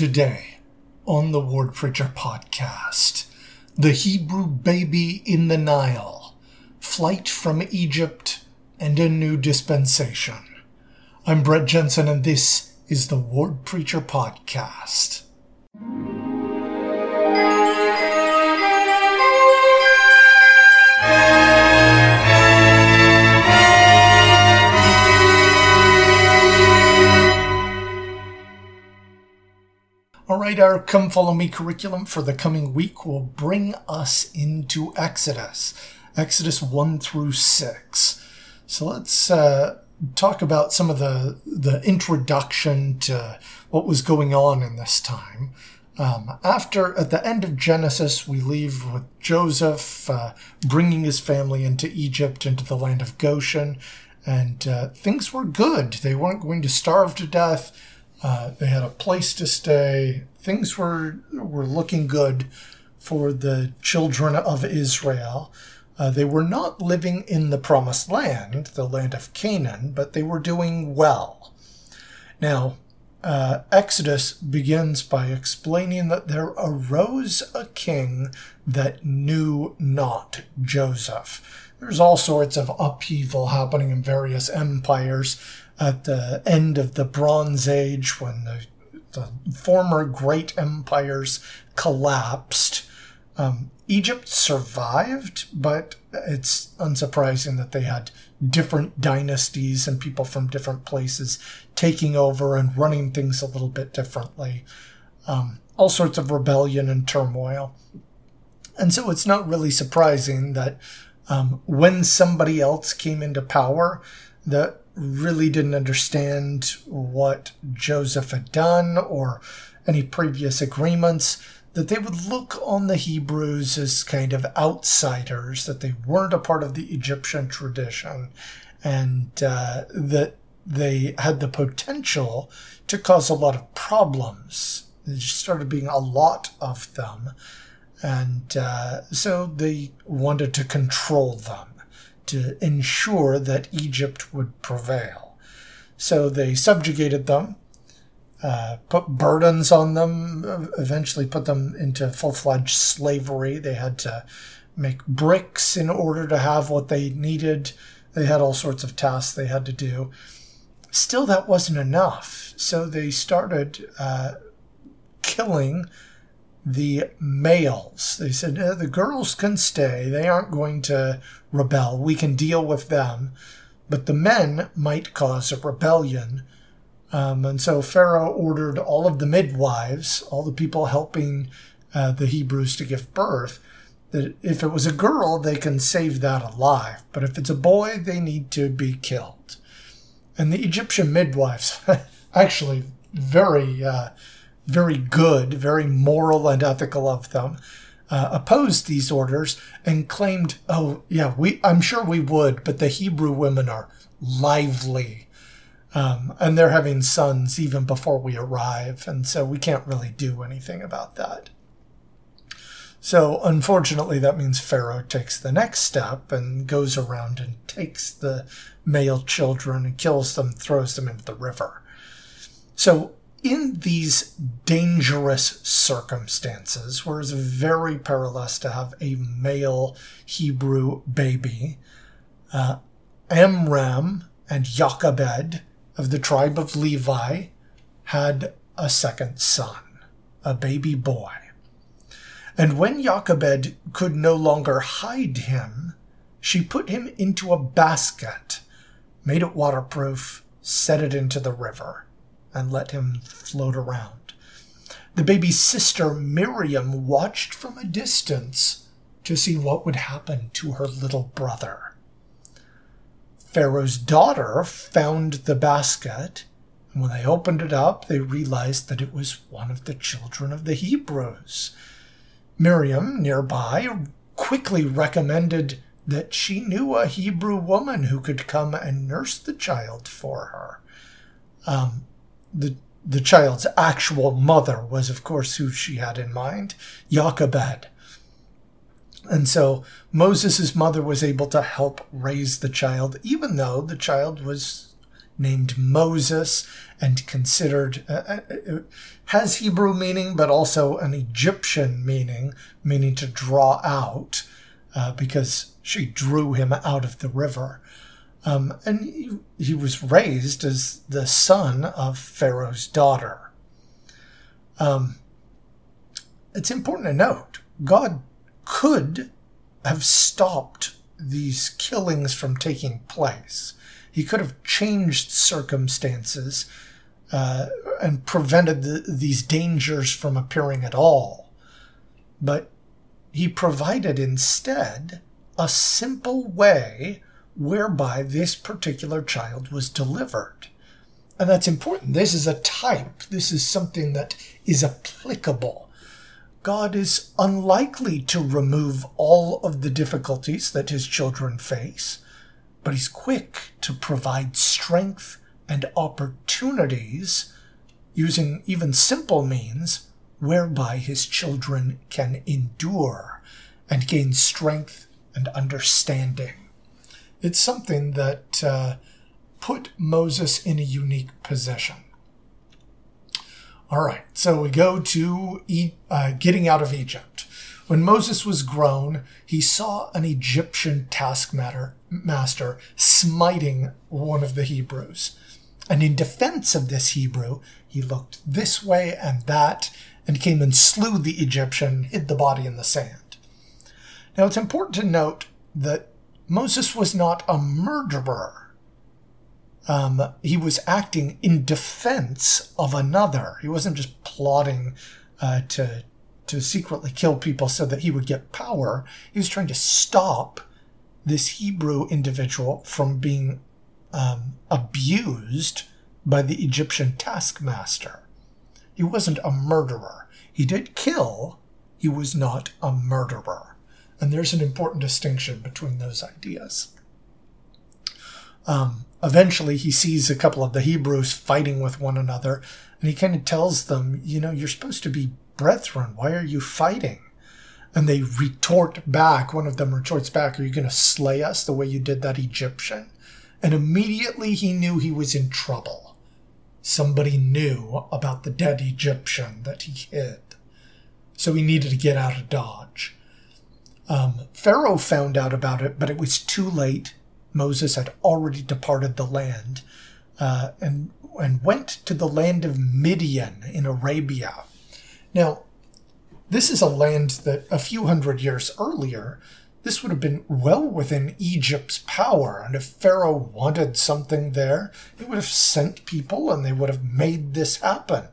Today, on the Ward Preacher podcast, the Hebrew baby in the Nile, flight from Egypt, and a new dispensation. I'm Brett Jensen, and this is the Ward Preacher podcast. Our Come Follow Me curriculum for the coming week will bring us into Exodus, Exodus 1 through 6. So let's uh, talk about some of the, the introduction to what was going on in this time. Um, after, at the end of Genesis, we leave with Joseph uh, bringing his family into Egypt, into the land of Goshen, and uh, things were good. They weren't going to starve to death uh, they had a place to stay. Things were were looking good for the children of Israel. Uh, they were not living in the promised land, the land of Canaan, but they were doing well. Now, uh, Exodus begins by explaining that there arose a king that knew not Joseph. There's all sorts of upheaval happening in various empires at the end of the Bronze Age when the, the former great empires collapsed. Um, Egypt survived, but it's unsurprising that they had different dynasties and people from different places taking over and running things a little bit differently. Um, all sorts of rebellion and turmoil. And so it's not really surprising that um, when somebody else came into power, that really didn't understand what Joseph had done or any previous agreements, that they would look on the Hebrews as kind of outsiders, that they weren't a part of the Egyptian tradition, and uh, that they had the potential to cause a lot of problems. There started being a lot of them. And uh, so they wanted to control them to ensure that Egypt would prevail. So they subjugated them, uh, put burdens on them, eventually put them into full fledged slavery. They had to make bricks in order to have what they needed. They had all sorts of tasks they had to do. Still, that wasn't enough. So they started uh, killing the males. They said, eh, the girls can stay. They aren't going to rebel. We can deal with them. But the men might cause a rebellion. Um, and so Pharaoh ordered all of the midwives, all the people helping uh, the Hebrews to give birth, that if it was a girl, they can save that alive. But if it's a boy, they need to be killed. And the Egyptian midwives, actually very uh, very good, very moral and ethical of them, uh, opposed these orders and claimed, "Oh, yeah, we I'm sure we would, but the Hebrew women are lively." Um, and they're having sons even before we arrive, and so we can't really do anything about that. So, unfortunately, that means Pharaoh takes the next step and goes around and takes the male children and kills them, throws them into the river. So, in these dangerous circumstances, where it's very perilous to have a male Hebrew baby, uh, Amram and Jochebed of the tribe of Levi had a second son, a baby boy. And when Jochebed could no longer hide him, she put him into a basket, made it waterproof, set it into the river and let him float around. The baby's sister Miriam watched from a distance to see what would happen to her little brother. Pharaoh's daughter found the basket, and when they opened it up, they realized that it was one of the children of the Hebrews. Miriam, nearby, quickly recommended that she knew a Hebrew woman who could come and nurse the child for her. Um, the the child's actual mother was, of course, who she had in mind, Jochebed. And so Moses' mother was able to help raise the child, even though the child was named Moses and considered uh, uh, uh, has Hebrew meaning, but also an Egyptian meaning, meaning to draw out, uh, because she drew him out of the river. Um, and he, he was raised as the son of Pharaoh's daughter. Um, it's important to note God could have stopped these killings from taking place. He could have changed circumstances uh, and prevented the, these dangers from appearing at all. But he provided instead a simple way whereby this particular child was delivered. And that's important. This is a type, this is something that is applicable. God is unlikely to remove all of the difficulties that his children face, but he's quick to provide strength and opportunities using even simple means whereby his children can endure and gain strength and understanding. It's something that uh, put Moses in a unique position. All right, so we go to e- uh, getting out of Egypt. When Moses was grown, he saw an Egyptian taskmaster smiting one of the Hebrews. And in defense of this Hebrew, he looked this way and that and came and slew the Egyptian, hid the body in the sand. Now it's important to note that Moses was not a murderer. Um, he was acting in defense of another. He wasn't just plotting uh, to to secretly kill people so that he would get power. He was trying to stop this Hebrew individual from being um, abused by the Egyptian taskmaster. He wasn't a murderer. He did kill, he was not a murderer. And there's an important distinction between those ideas. Um, eventually, he sees a couple of the Hebrews fighting with one another, and he kind of tells them, You know, you're supposed to be brethren. Why are you fighting? And they retort back. One of them retorts back, Are you going to slay us the way you did that Egyptian? and immediately he knew he was in trouble. Somebody knew about the dead Egyptian that he hid. So he needed to get out of Dodge. Um, Pharaoh found out about it, but it was too late. Moses had already departed the land uh, and, and went to the land of Midian in Arabia. Now, this is a land that a few hundred years earlier this would have been well within Egypt's power, and if Pharaoh wanted something there, he would have sent people and they would have made this happen.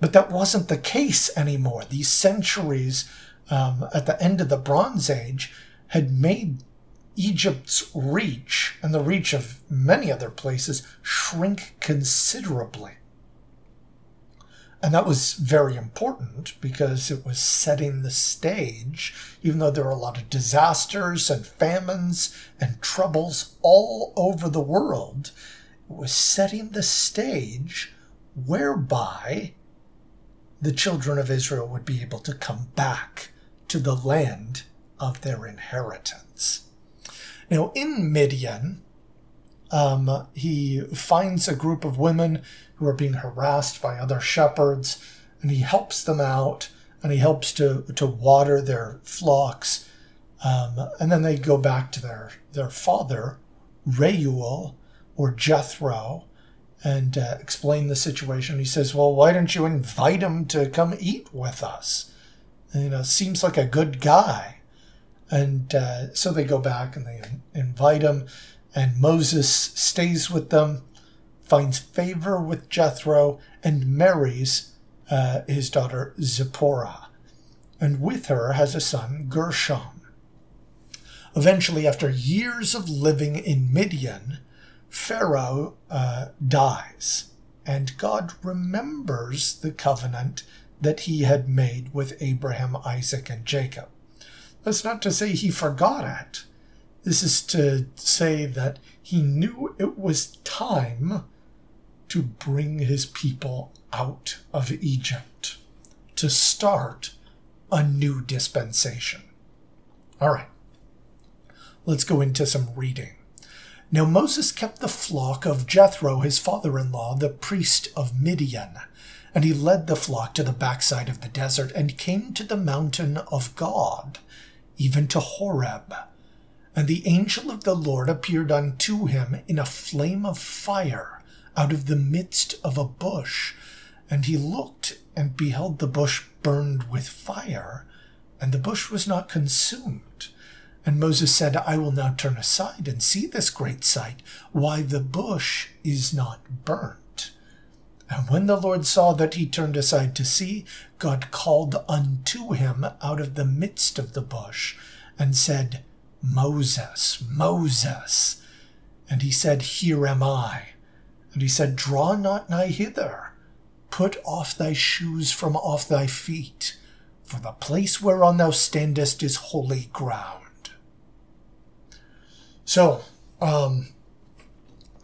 But that wasn't the case anymore. These centuries um, at the end of the Bronze Age had made Egypt's reach and the reach of many other places shrink considerably. And that was very important because it was setting the stage, even though there were a lot of disasters and famines and troubles all over the world, it was setting the stage whereby the children of Israel would be able to come back to the land of their inheritance. Now, in Midian, um, he finds a group of women who are being harassed by other shepherds, and he helps them out and he helps to, to water their flocks. Um, and then they go back to their, their father, Reuel or Jethro, and uh, explain the situation. He says, Well, why don't you invite him to come eat with us? You know, seems like a good guy. And uh, so they go back and they invite him, and Moses stays with them finds favor with Jethro, and marries uh, his daughter Zipporah, and with her has a son, Gershom. Eventually, after years of living in Midian, Pharaoh uh, dies, and God remembers the covenant that he had made with Abraham, Isaac, and Jacob. That's not to say he forgot it. This is to say that he knew it was time to bring his people out of Egypt, to start a new dispensation. All right, let's go into some reading. Now Moses kept the flock of Jethro, his father in law, the priest of Midian. And he led the flock to the backside of the desert and came to the mountain of God, even to Horeb. And the angel of the Lord appeared unto him in a flame of fire out of the midst of a bush. And he looked and beheld the bush burned with fire, and the bush was not consumed. And Moses said, I will now turn aside and see this great sight, why the bush is not burnt. And when the Lord saw that he turned aside to see, God called unto him out of the midst of the bush, and said, Moses, Moses. And he said, Here am I. And he said, Draw not nigh hither. Put off thy shoes from off thy feet, for the place whereon thou standest is holy ground. So, um,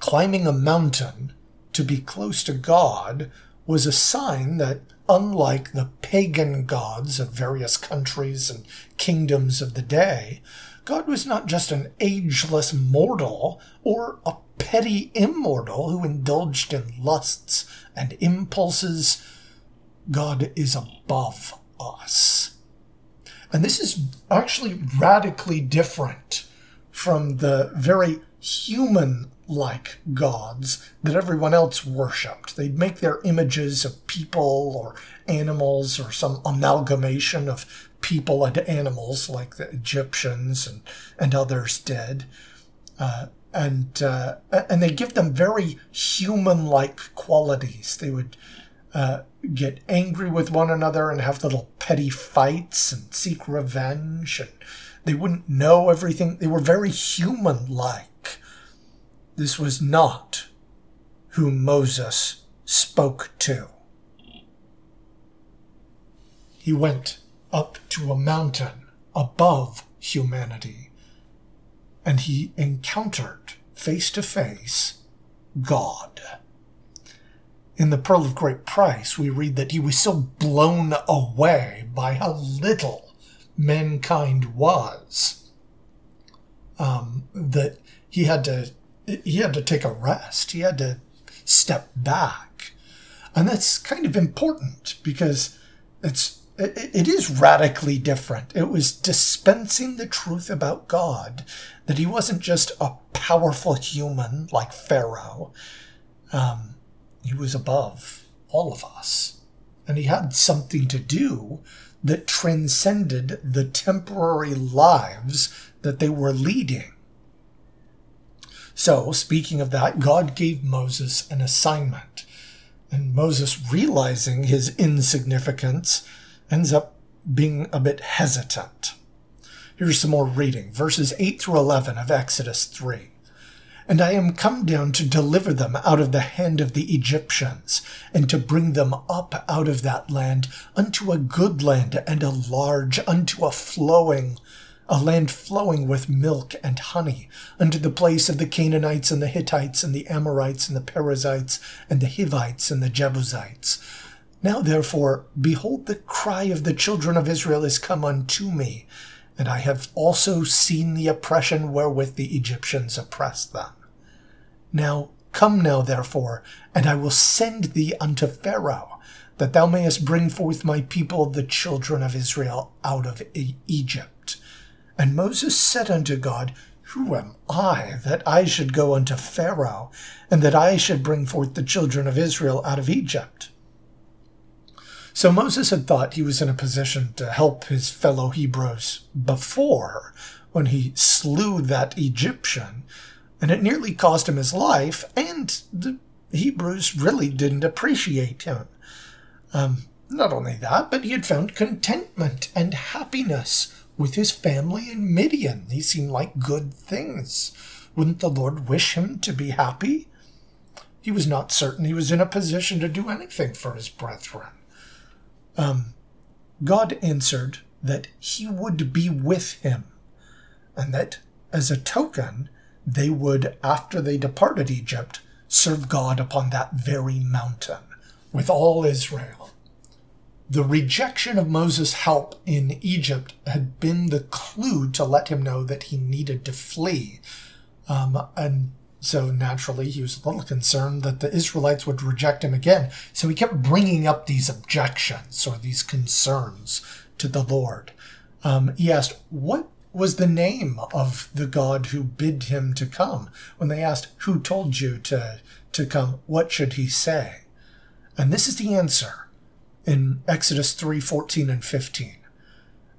climbing a mountain to be close to God was a sign that, unlike the pagan gods of various countries and kingdoms of the day, God was not just an ageless mortal or a petty immortal who indulged in lusts and impulses. God is above us. And this is actually radically different from the very human like gods that everyone else worshipped. They'd make their images of people or animals or some amalgamation of people and animals like the Egyptians and, and others did. Uh, and uh, and they give them very human-like qualities. They would uh, get angry with one another and have little petty fights and seek revenge and they wouldn't know everything. They were very human like. This was not who Moses spoke to. He went up to a mountain above humanity and he encountered face to face God. In the Pearl of Great Price, we read that he was so blown away by how little mankind was. Um, that he had to he had to take a rest. He had to step back, and that's kind of important because it's it, is radically different. It was dispensing the truth about God that he wasn't just a powerful human like Pharaoh. Um, he was above all of us, and he had something to do that transcended the temporary lives that they were leading. So, speaking of that, God gave Moses an assignment. And Moses, realizing his insignificance, ends up being a bit hesitant. Here's some more reading verses 8 through 11 of Exodus 3. And I am come down to deliver them out of the hand of the Egyptians, and to bring them up out of that land unto a good land and a large, unto a flowing, a land flowing with milk and honey, unto the place of the Canaanites and the Hittites and the Amorites and the Perizzites and the Hivites and the Jebusites. Now therefore, behold, the cry of the children of Israel is come unto me, and I have also seen the oppression wherewith the Egyptians oppressed them. Now come now, therefore, and I will send thee unto Pharaoh, that thou mayest bring forth my people, the children of Israel, out of Egypt. And Moses said unto God, Who am I that I should go unto Pharaoh, and that I should bring forth the children of Israel out of Egypt? So Moses had thought he was in a position to help his fellow Hebrews before, when he slew that Egyptian, and it nearly cost him his life, and the Hebrews really didn't appreciate him. Um, not only that, but he had found contentment and happiness with his family in Midian. These seemed like good things. Wouldn't the Lord wish him to be happy? He was not certain he was in a position to do anything for his brethren. Um, God answered that he would be with him, and that as a token, they would, after they departed Egypt, serve God upon that very mountain with all Israel. The rejection of Moses' help in Egypt had been the clue to let him know that he needed to flee. Um, and So naturally, he was a little concerned that the Israelites would reject him again. So he kept bringing up these objections or these concerns to the Lord. Um, he asked, What was the name of the God who bid him to come? When they asked, Who told you to, to come? What should he say? And this is the answer in Exodus 3 14 and 15.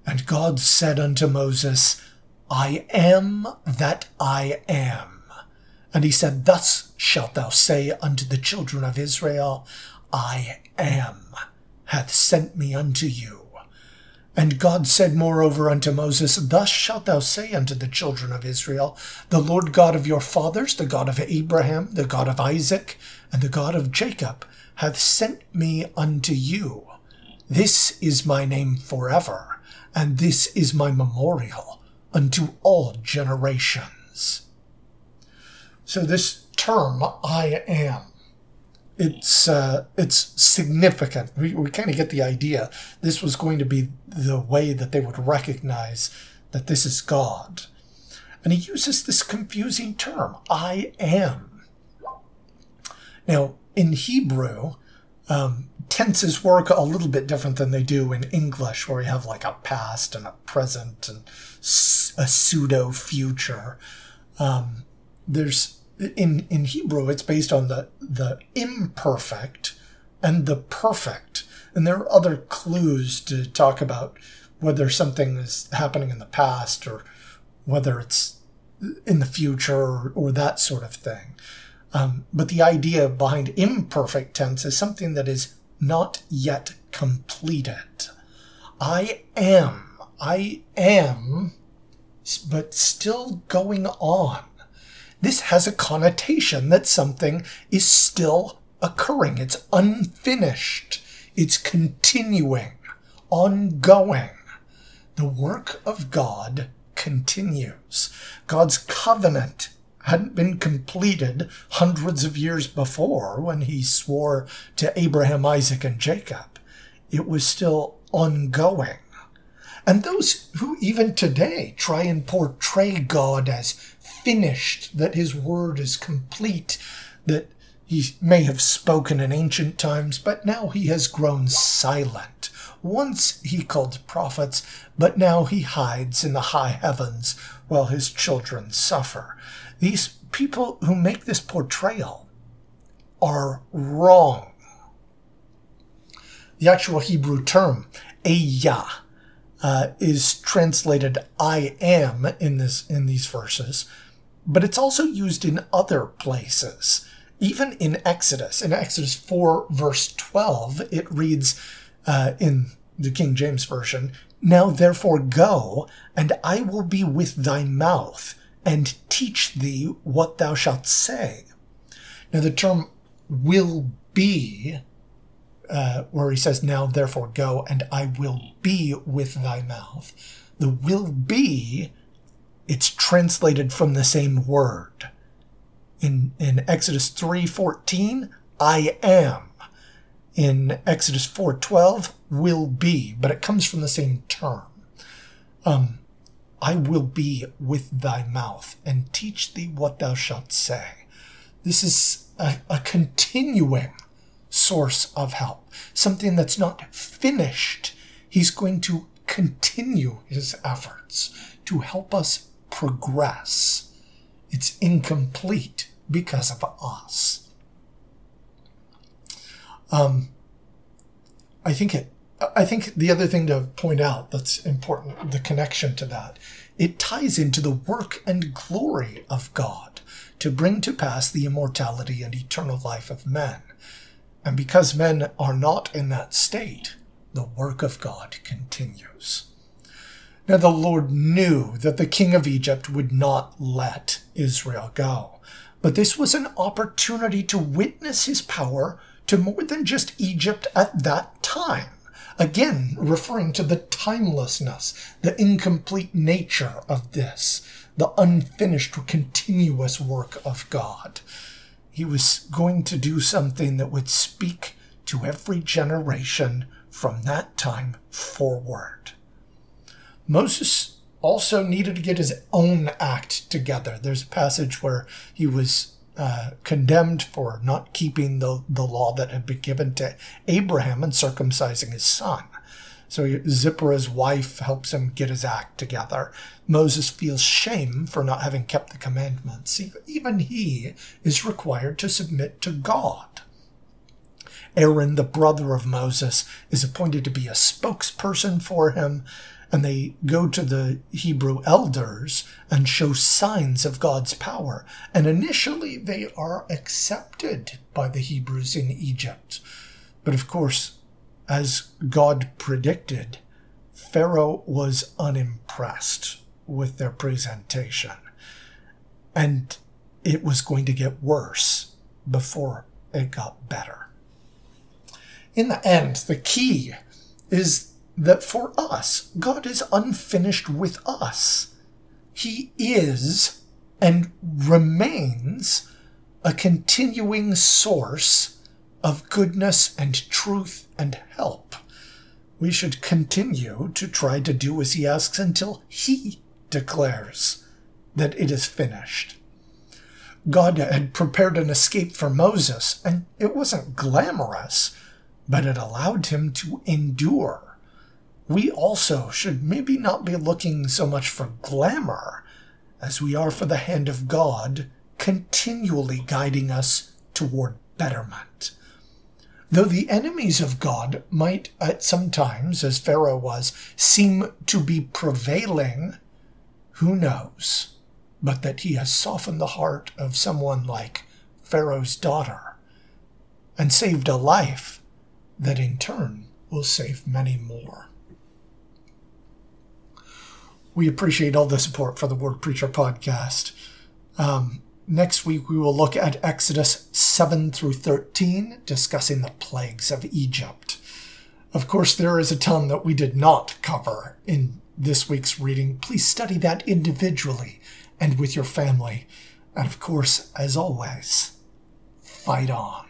And God said unto Moses, I am that I am. And he said, Thus shalt thou say unto the children of Israel, I am, hath sent me unto you. And God said moreover unto Moses, Thus shalt thou say unto the children of Israel, The Lord God of your fathers, the God of Abraham, the God of Isaac, and the God of Jacob, hath sent me unto you. This is my name forever, and this is my memorial unto all generations. So this term, I am, it's uh, it's significant. We, we kind of get the idea. This was going to be the way that they would recognize that this is God. And he uses this confusing term, I am. Now, in Hebrew, um, tenses work a little bit different than they do in English, where you have like a past and a present and a pseudo future. Um, there's in in Hebrew, it's based on the the imperfect and the perfect, and there are other clues to talk about whether something is happening in the past or whether it's in the future or, or that sort of thing. Um, but the idea behind imperfect tense is something that is not yet completed. I am, I am, but still going on this has a connotation that something is still occurring. It's unfinished. It's continuing, ongoing. The work of God continues. God's covenant hadn't been completed hundreds of years before when he swore to Abraham, Isaac, and Jacob. It was still ongoing. And those who even today try and portray God as finished, that his word is complete, that he may have spoken in ancient times, but now he has grown silent. Once he called prophets, but now he hides in the high heavens while his children suffer. These people who make this portrayal are wrong. The actual Hebrew term, Ehyeh, uh, is translated "I am" in this in these verses, but it's also used in other places. Even in Exodus, in Exodus 4, verse 12, it reads uh, in the King James Version, Now therefore go, and I will be with thy mouth, and teach thee what thou shalt say. Now the term will be, uh, where he says, Now therefore go, and I will be with thy mouth. The will be it's translated from the same word. In, in Exodus 3:14, I am. In Exodus 4:12, will be, but it comes from the same term. Um, I will be with thy mouth and teach thee what thou shalt say. This is a, a continuing source of help, something that's not finished. He's going to continue his efforts to help us progress. It's incomplete because of us. Um, I think it. I think the other thing to point out that's important, the connection to that, it ties into the work and glory of God to bring to pass the immortality and eternal life of men. And because men are not in that state, the work of God continues. Now the Lord knew that the king of Egypt would not let Israel go. But this was an opportunity to witness his power to more than just Egypt at that time. Again, referring to the timelessness, the incomplete nature of this, the unfinished, continuous work of God. He was going to do something that would speak to every generation from that time forward. Moses also needed to get his own act together. There's a passage where he was uh, condemned for not keeping the, the law that had been given to Abraham and circumcising his son. So Zipporah's wife helps him get his act together. Moses feels shame for not having kept the commandments. Even he is required to submit to God. Aaron, the brother of Moses, is appointed to be a spokesperson for him, and they go to the Hebrew elders and show signs of God's power. And initially, they are accepted by the Hebrews in Egypt. But of course, as God predicted, Pharaoh was unimpressed with their presentation. And it was going to get worse before it got better. In the end, the key is that for us, God is unfinished with us. He is and remains a continuing source of goodness and truth and help. We should continue to try to do as he asks until he declares that it is finished. God had prepared an escape for Moses, and it wasn't glamorous, but it allowed him to endure. We also should maybe not be looking so much for glamour as we are for the hand of God continually guiding us toward betterment. Though the enemies of God might at some times, as Pharaoh was, seem to be prevailing, who knows but that he has softened the heart of someone like Pharaoh's daughter and saved a life that in turn will save many more. We appreciate all the support for the Ward Preacher podcast. Um, Next week, we will look at Exodus 7 through 13, discussing the plagues of Egypt. Of course, there is a ton that we did not cover in this week's reading. Please study that individually and with your family. And of course, as always, fight on.